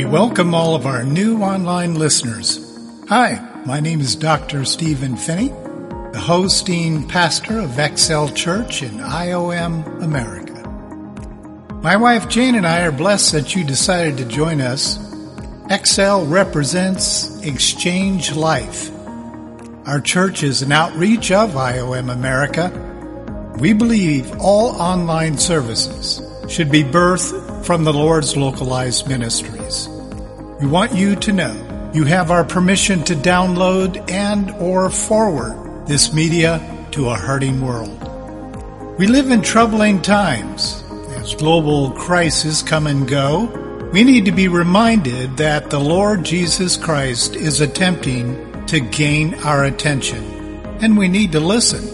We welcome all of our new online listeners. Hi, my name is Dr. Stephen Phinney, the hosting pastor of XL Church in IOM America. My wife Jane and I are blessed that you decided to join us. XL represents Exchange Life. Our church is an outreach of IOM America. We believe all online services should be birthed from the Lord's localized ministries. We want you to know you have our permission to download and or forward this media to a hurting world. We live in troubling times. As global crises come and go, we need to be reminded that the Lord Jesus Christ is attempting to gain our attention, and we need to listen.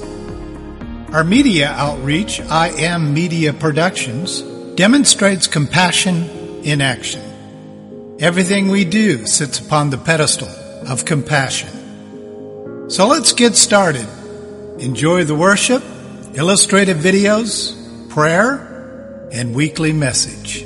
Our media outreach, I Am Media Productions, demonstrates compassion in action. Everything we do sits upon the pedestal of compassion. So let's get started. Enjoy the worship, illustrated videos, prayer, and weekly message.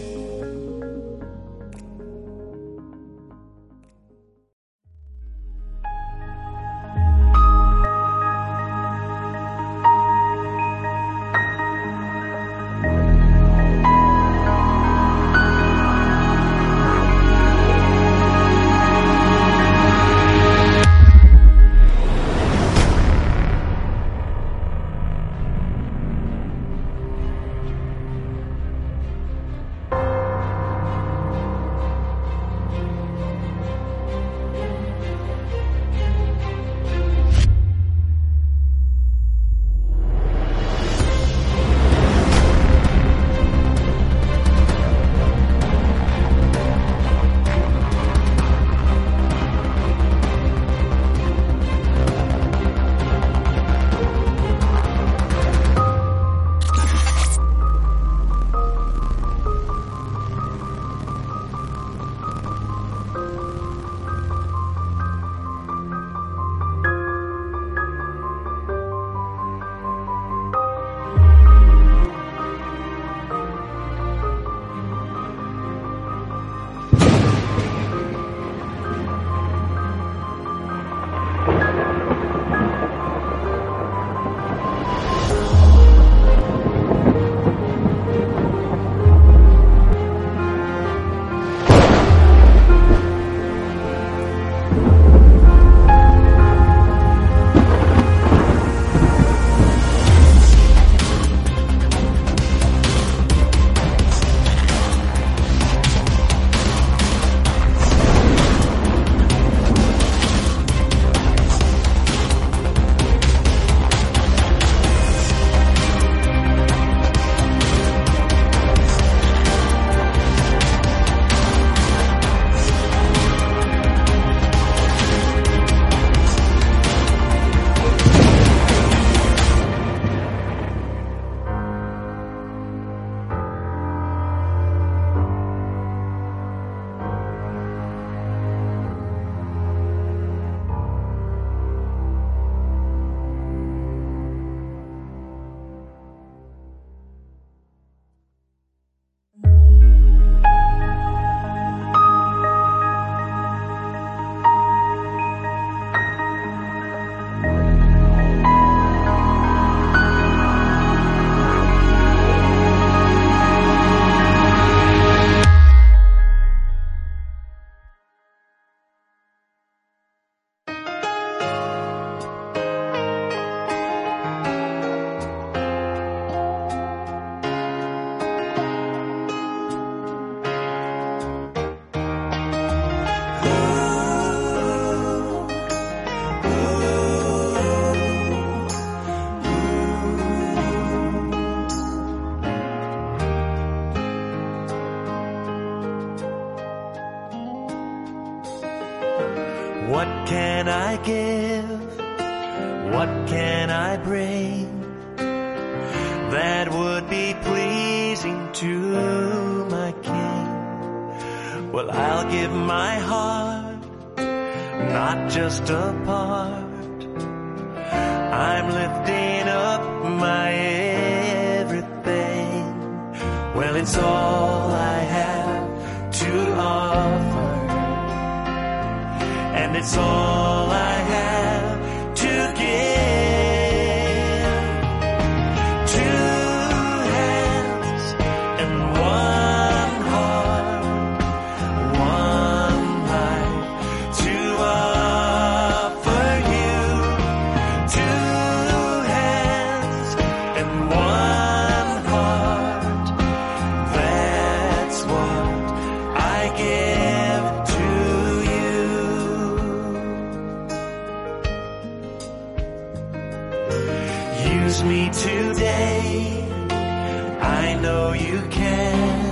I'll give my heart, not just a part. I'm lifting up my everything. Well, it's all I have to offer. And it's all Use me today. I know you can.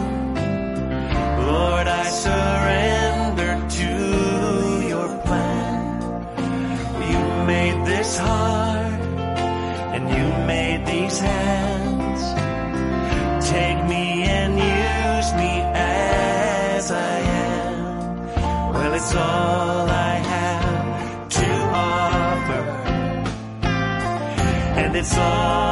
It's all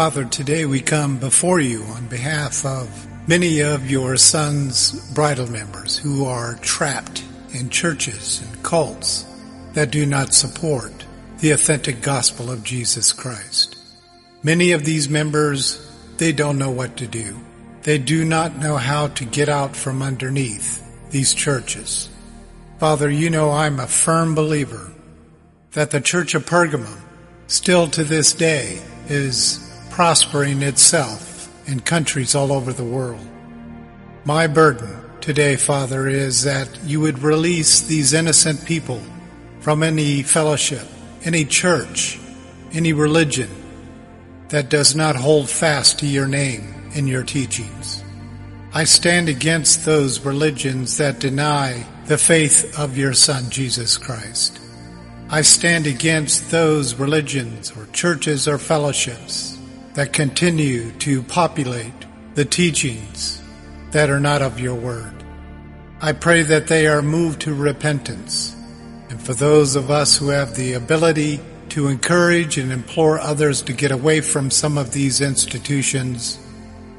Father, today we come before you on behalf of many of your son's bridal members who are trapped in churches and cults that do not support the authentic gospel of Jesus Christ. Many of these members, they don't know what to do. They do not know how to get out from underneath these churches. Father, you know I'm a firm believer that the Church of Pergamum still to this day is prospering itself in countries all over the world. My burden today, Father, is that you would release these innocent people from any fellowship, any church, any religion that does not hold fast to your name and your teachings. I stand against those religions that deny the faith of your Son, Jesus Christ. I stand against those religions or churches or fellowships that continue to populate the teachings that are not of your word. I pray that they are moved to repentance And for those of us who have the ability to encourage and implore others to get away from some of these institutions,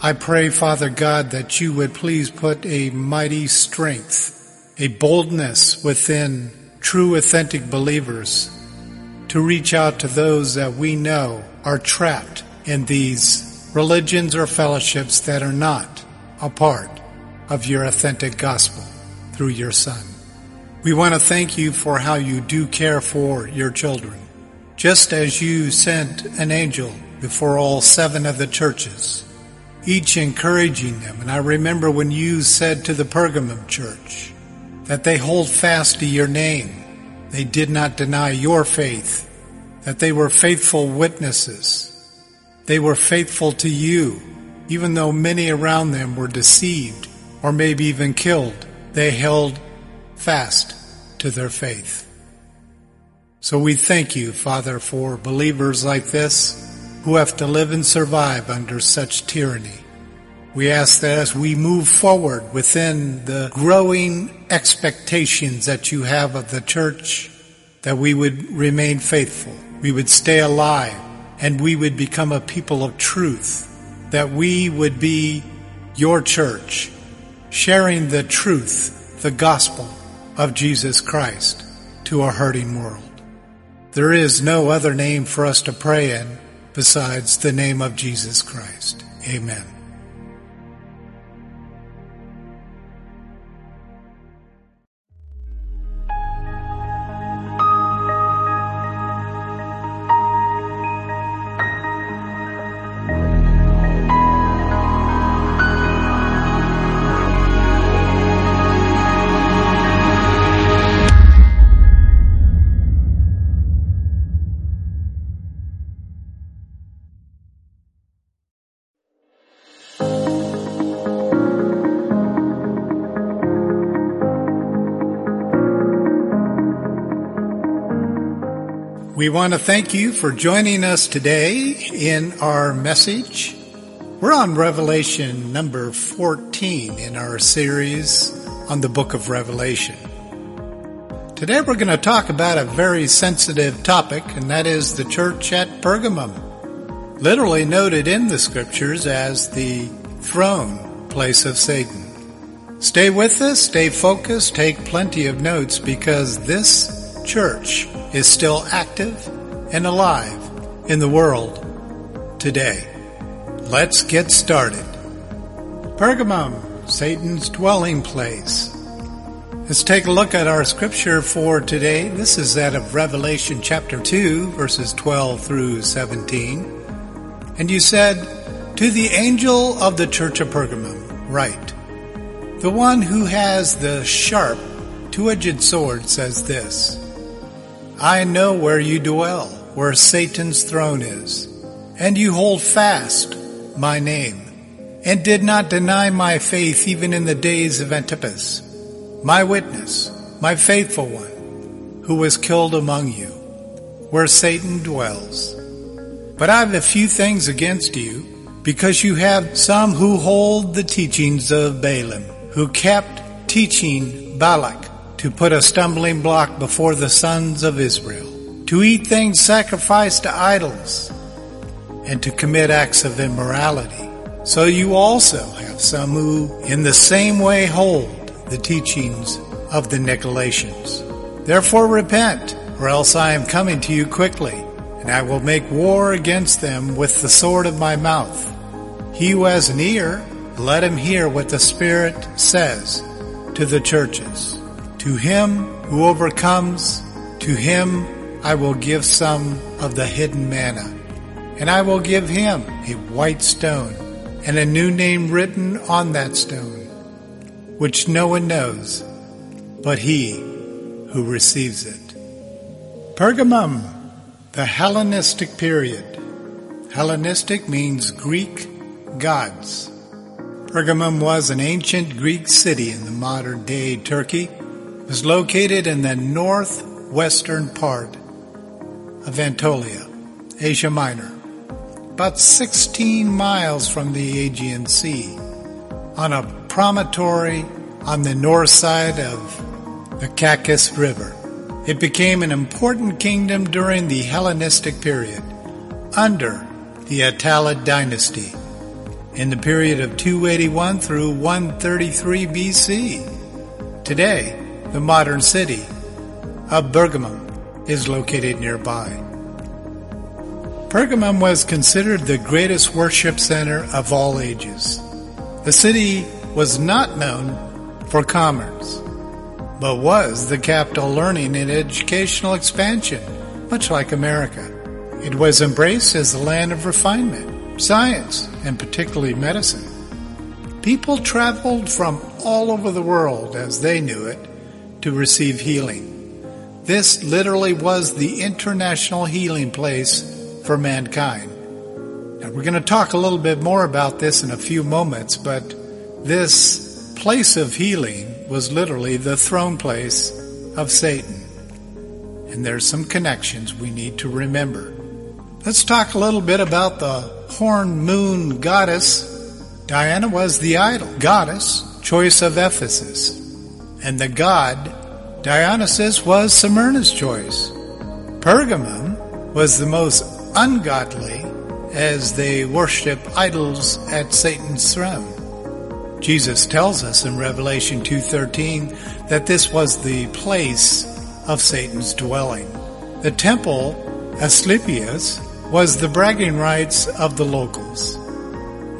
I pray, Father God, that you would please put a mighty strength, a boldness within true authentic believers to reach out to those that we know are trapped in these religions or fellowships that are not a part of your authentic gospel through your Son. We want to thank you for how you do care for your children. Just as you sent an angel before all seven of the churches, each encouraging them. And I remember when you said to the Pergamum church that they hold fast to your name. They did not deny your faith, that they were faithful witnesses. They were faithful to you, even though many around them were deceived or maybe even killed. They held fast to their faith. So we thank you, Father, for believers like this who have to live and survive under such tyranny. We ask that as we move forward within the growing expectations that you have of the church, that we would remain faithful, we would stay alive, and we would become a people of truth, that we would be your church, sharing the truth the gospel of Jesus Christ to a hurting world. There is no other name for us to pray in besides the name of Jesus Christ. Amen. We want to thank you for joining us today in our message. We're on Revelation number 14 in our series on the book of Revelation. Today we're going to talk about a very sensitive topic, and that is the church at Pergamum, literally noted in the scriptures as the throne place of Satan. Stay with us, stay focused, take plenty of notes because this church is still active and alive in the world today. Let's get started. Pergamum, Satan's dwelling place. Let's take a look at our scripture for today. This is that of Revelation chapter 2, verses 12 through 17. And you said, To the angel of the church of Pergamum, write, The one who has the sharp, two-edged sword says this, I know where you dwell, where Satan's throne is, and you hold fast my name, and did not deny my faith even in the days of Antipas, my witness, my faithful one, who was killed among you, where Satan dwells. But I have a few things against you, because you have some who hold the teachings of Balaam, who kept teaching Balak to put a stumbling block before the sons of Israel, to eat things sacrificed to idols, and to commit acts of immorality. So you also have some who in the same way hold the teachings of the Nicolaitans. Therefore repent, or else I am coming to you quickly, and I will make war against them with the sword of my mouth. He who has an ear, let him hear what the Spirit says to the churches. To him who overcomes, to him I will give some of the hidden manna. And I will give him a white stone and a new name written on that stone, which no one knows but he who receives it. Pergamum, the Hellenistic period. Hellenistic means Greek gods. Pergamum was an ancient Greek city in the modern day Turkey was located in the northwestern part of Anatolia, Asia Minor, about 16 miles from the Aegean Sea, on a promontory on the north side of the Caicus River. It became an important kingdom during the Hellenistic period, under the Attalid dynasty, in the period of 281 through 133 BC. Today, the modern city of Pergamum is located nearby. Pergamum was considered the greatest worship center of all ages. The city was not known for commerce, but was the capital learning and educational expansion, much like America. It was embraced as the land of refinement, science, and particularly medicine. People traveled from all over the world, as they knew it, to receive healing. This literally was the international healing place for mankind. Now, we're going to talk a little bit more about this in a few moments, but this place of healing was literally the throne place of Satan. And there's some connections we need to remember. Let's talk a little bit about the horn moon goddess. Diana was the idol goddess, choice of Ephesus. And the god Dionysus was Smyrna's choice. Pergamum was the most ungodly as they worship idols at Satan's throne. Jesus tells us in Revelation 2:13 that this was the place of Satan's dwelling. The temple Asclepius was the bragging rights of the locals.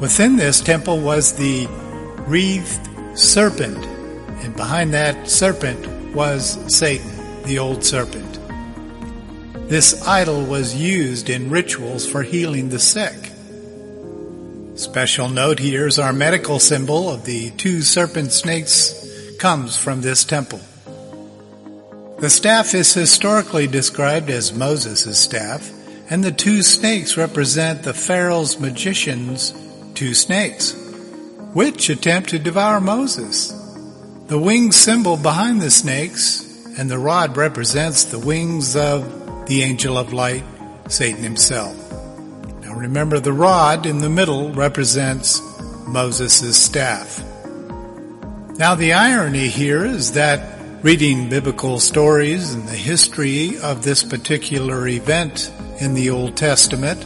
Within this temple was the wreathed serpent, and behind that serpent was Satan, the old serpent. This idol was used in rituals for healing the sick. Special note here is our medical symbol of the two serpent snakes comes from this temple. The staff is historically described as Moses' staff, and the two snakes represent the Pharaoh's magicians' two snakes, which attempt to devour Moses. The wing symbol behind the snakes and the rod represents the wings of the angel of light, Satan himself. Now remember the rod in the middle represents Moses' staff. Now the irony here is that reading biblical stories and the history of this particular event in the Old Testament,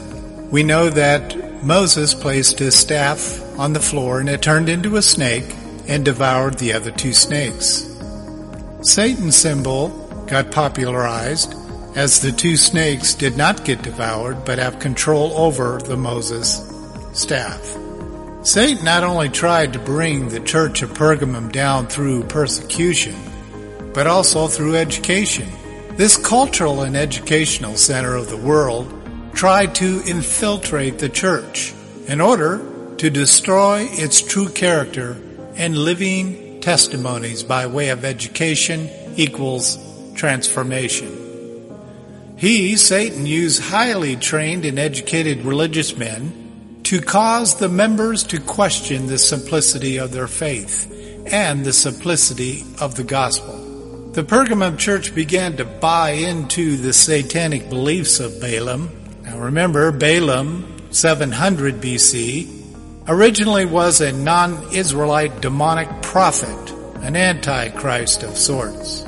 we know that Moses placed his staff on the floor and it turned into a snake and devoured the other two snakes. Satan's symbol got popularized as the two snakes did not get devoured but have control over the Moses staff. Satan not only tried to bring the church of Pergamum down through persecution, but also through education. This cultural and educational center of the world tried to infiltrate the church in order to destroy its true character and living testimonies by way of education equals transformation. He, Satan, used highly trained and educated religious men to cause the members to question the simplicity of their faith and the simplicity of the gospel. The Pergamum church began to buy into the satanic beliefs of Balaam. Now remember, Balaam, 700 BC, originally was a non-Israelite demonic prophet, an antichrist of sorts,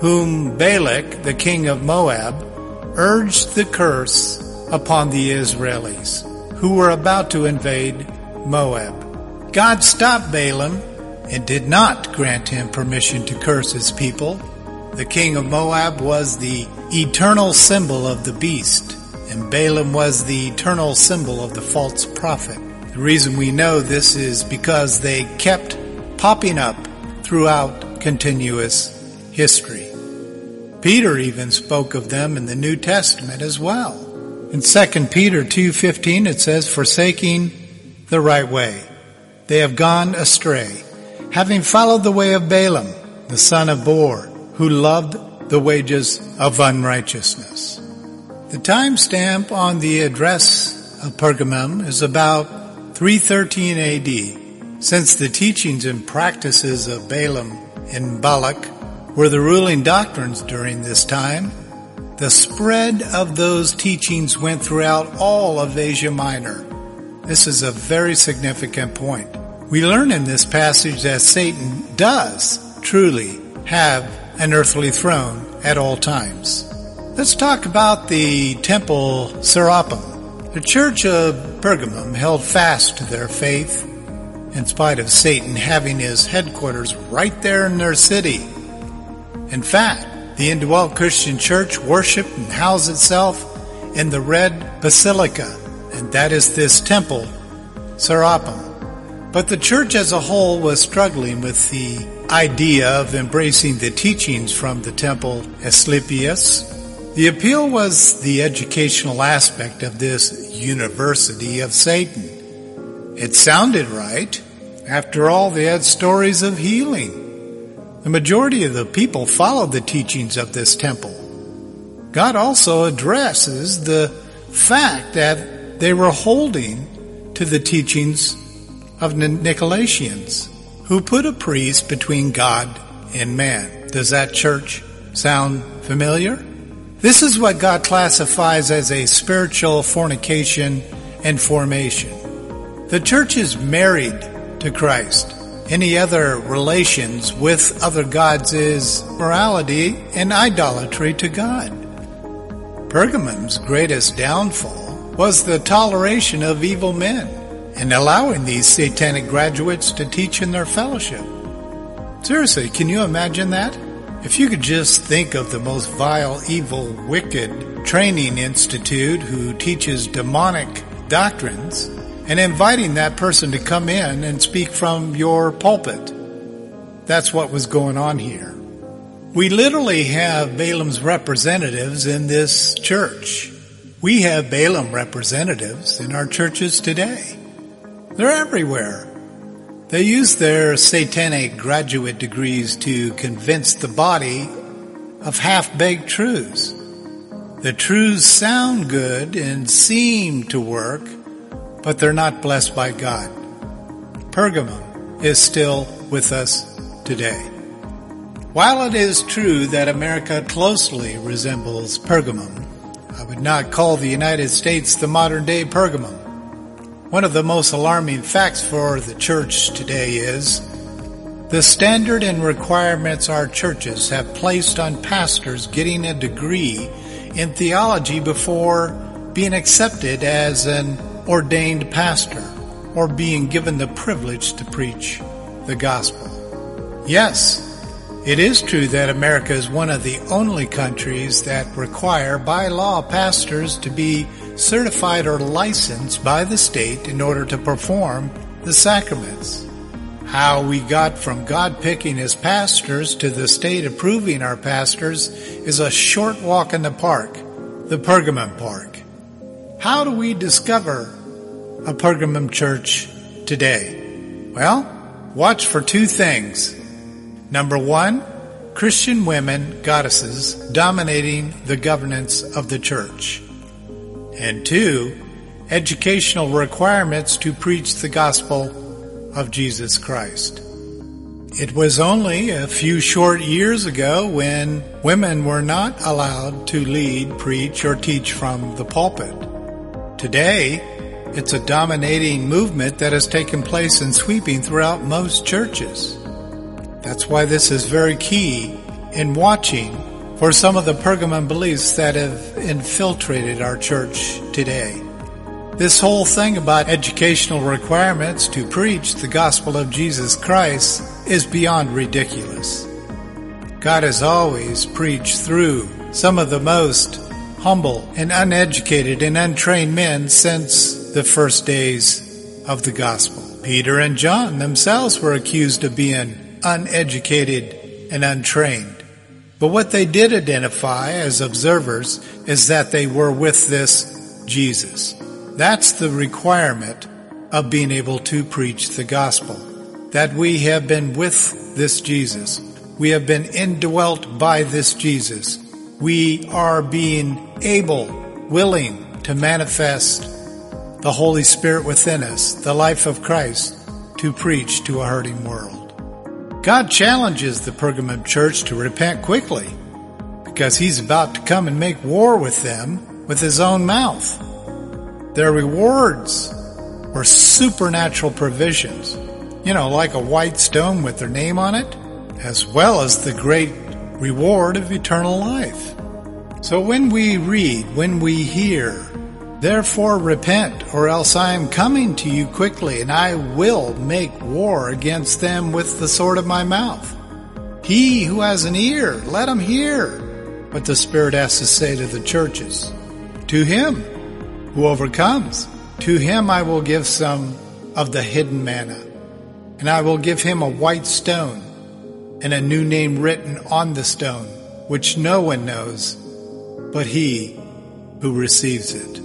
whom Balak, the king of Moab, urged the curse upon the Israelis, who were about to invade Moab. God stopped Balaam and did not grant him permission to curse his people. The king of Moab was the eternal symbol of the beast, and Balaam was the eternal symbol of the false prophet. The reason we know this is because they kept popping up throughout continuous history. Peter even spoke of them in the New Testament as well. In 2 Peter 2:15 it says forsaking the right way they have gone astray having followed the way of Balaam the son of Beor who loved the wages of unrighteousness. The timestamp on the address of Pergamum is about 313 AD, since the teachings and practices of Balaam and Balak were the ruling doctrines during this time, the spread of those teachings went throughout all of Asia Minor. This is a very significant point. We learn in this passage that Satan does truly have an earthly throne at all times. Let's talk about the temple Serapeum. The church of Pergamum held fast to their faith in spite of Satan having his headquarters right there in their city. In fact, the indwelt Christian church worshiped and housed itself in the red basilica, and that is this temple, Serapeum. But the church as a whole was struggling with the idea of embracing the teachings from the temple Asclepius. The appeal was the educational aspect of this university of Satan. It sounded right. After all, they had stories of healing. The majority of the people followed the teachings of this temple. God also addresses the fact that they were holding to the teachings of Nicolaitans, who put a priest between God and man. Does that church sound familiar? This is what God classifies as a spiritual fornication and formation. The church is married to Christ. Any other relations with other gods is morality and idolatry to God. Pergamum's greatest downfall was the toleration of evil men and allowing these satanic graduates to teach in their fellowship. Seriously, can you imagine that? If you could just think of the most vile, evil, wicked training institute who teaches demonic doctrines and inviting that person to come in and speak from your pulpit. That's what was going on here. We literally have Balaam's representatives in this church. We have Balaam representatives in our churches today. They're everywhere. They use their satanic graduate degrees to convince the body of half-baked truths. The truths sound good and seem to work, but they're not blessed by God. Pergamum is still with us today. While it is true that America closely resembles Pergamum, I would not call the United States the modern day Pergamum. One of the most alarming facts for the church today is the standard and requirements our churches have placed on pastors getting a degree in theology before being accepted as an ordained pastor or being given the privilege to preach the gospel. Yes, it is true that America is one of the only countries that require by law pastors to be certified or licensed by the state in order to perform the sacraments. How we got from God picking his pastors to the state approving our pastors is a short walk in the park, the Pergamum Park. How do we discover a Pergamum church today? Well, watch for two things. Number one, Christian women goddesses dominating the governance of the church. And two, educational requirements to preach the gospel of Jesus Christ. It was only a few short years ago when women were not allowed to lead, preach, or teach from the pulpit. Today, it's a dominating movement that has taken place and sweeping throughout most churches. That's why this is very key in watching for some of the Pergamum beliefs that have infiltrated our church today. This whole thing about educational requirements to preach the gospel of Jesus Christ is beyond ridiculous. God has always preached through some of the most humble and uneducated and untrained men since the first days of the gospel. Peter and John themselves were accused of being uneducated and untrained. But what they did identify as observers is that they were with this Jesus. That's the requirement of being able to preach the gospel. That we have been with this Jesus. We have been indwelt by this Jesus we are being able, willing to manifest the Holy Spirit within us, the life of Christ, to preach to a hurting world. God challenges the Pergamum church to repent quickly because he's about to come and make war with them with his own mouth. Their rewards were supernatural provisions, you know, like a white stone with their name on it, as well as the great reward of eternal life. So when we read, when we hear, Therefore repent, or else I am coming to you quickly, and I will make war against them with the sword of my mouth. He who has an ear, let him hear what the Spirit has to say to the churches. To him who overcomes, to him I will give some of the hidden manna, and I will give him a white stone and a new name written on the stone, which no one knows but he who receives it.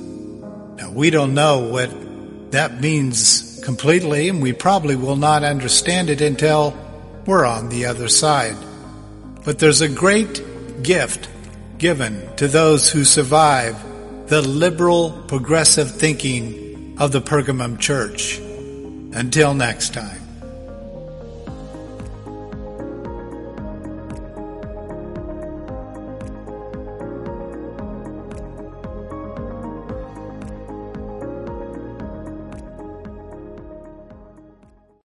We don't know what that means completely, and we probably will not understand it until we're on the other side. But there's a great gift given to those who survive the liberal, progressive thinking of the Pergamum church. Until next time.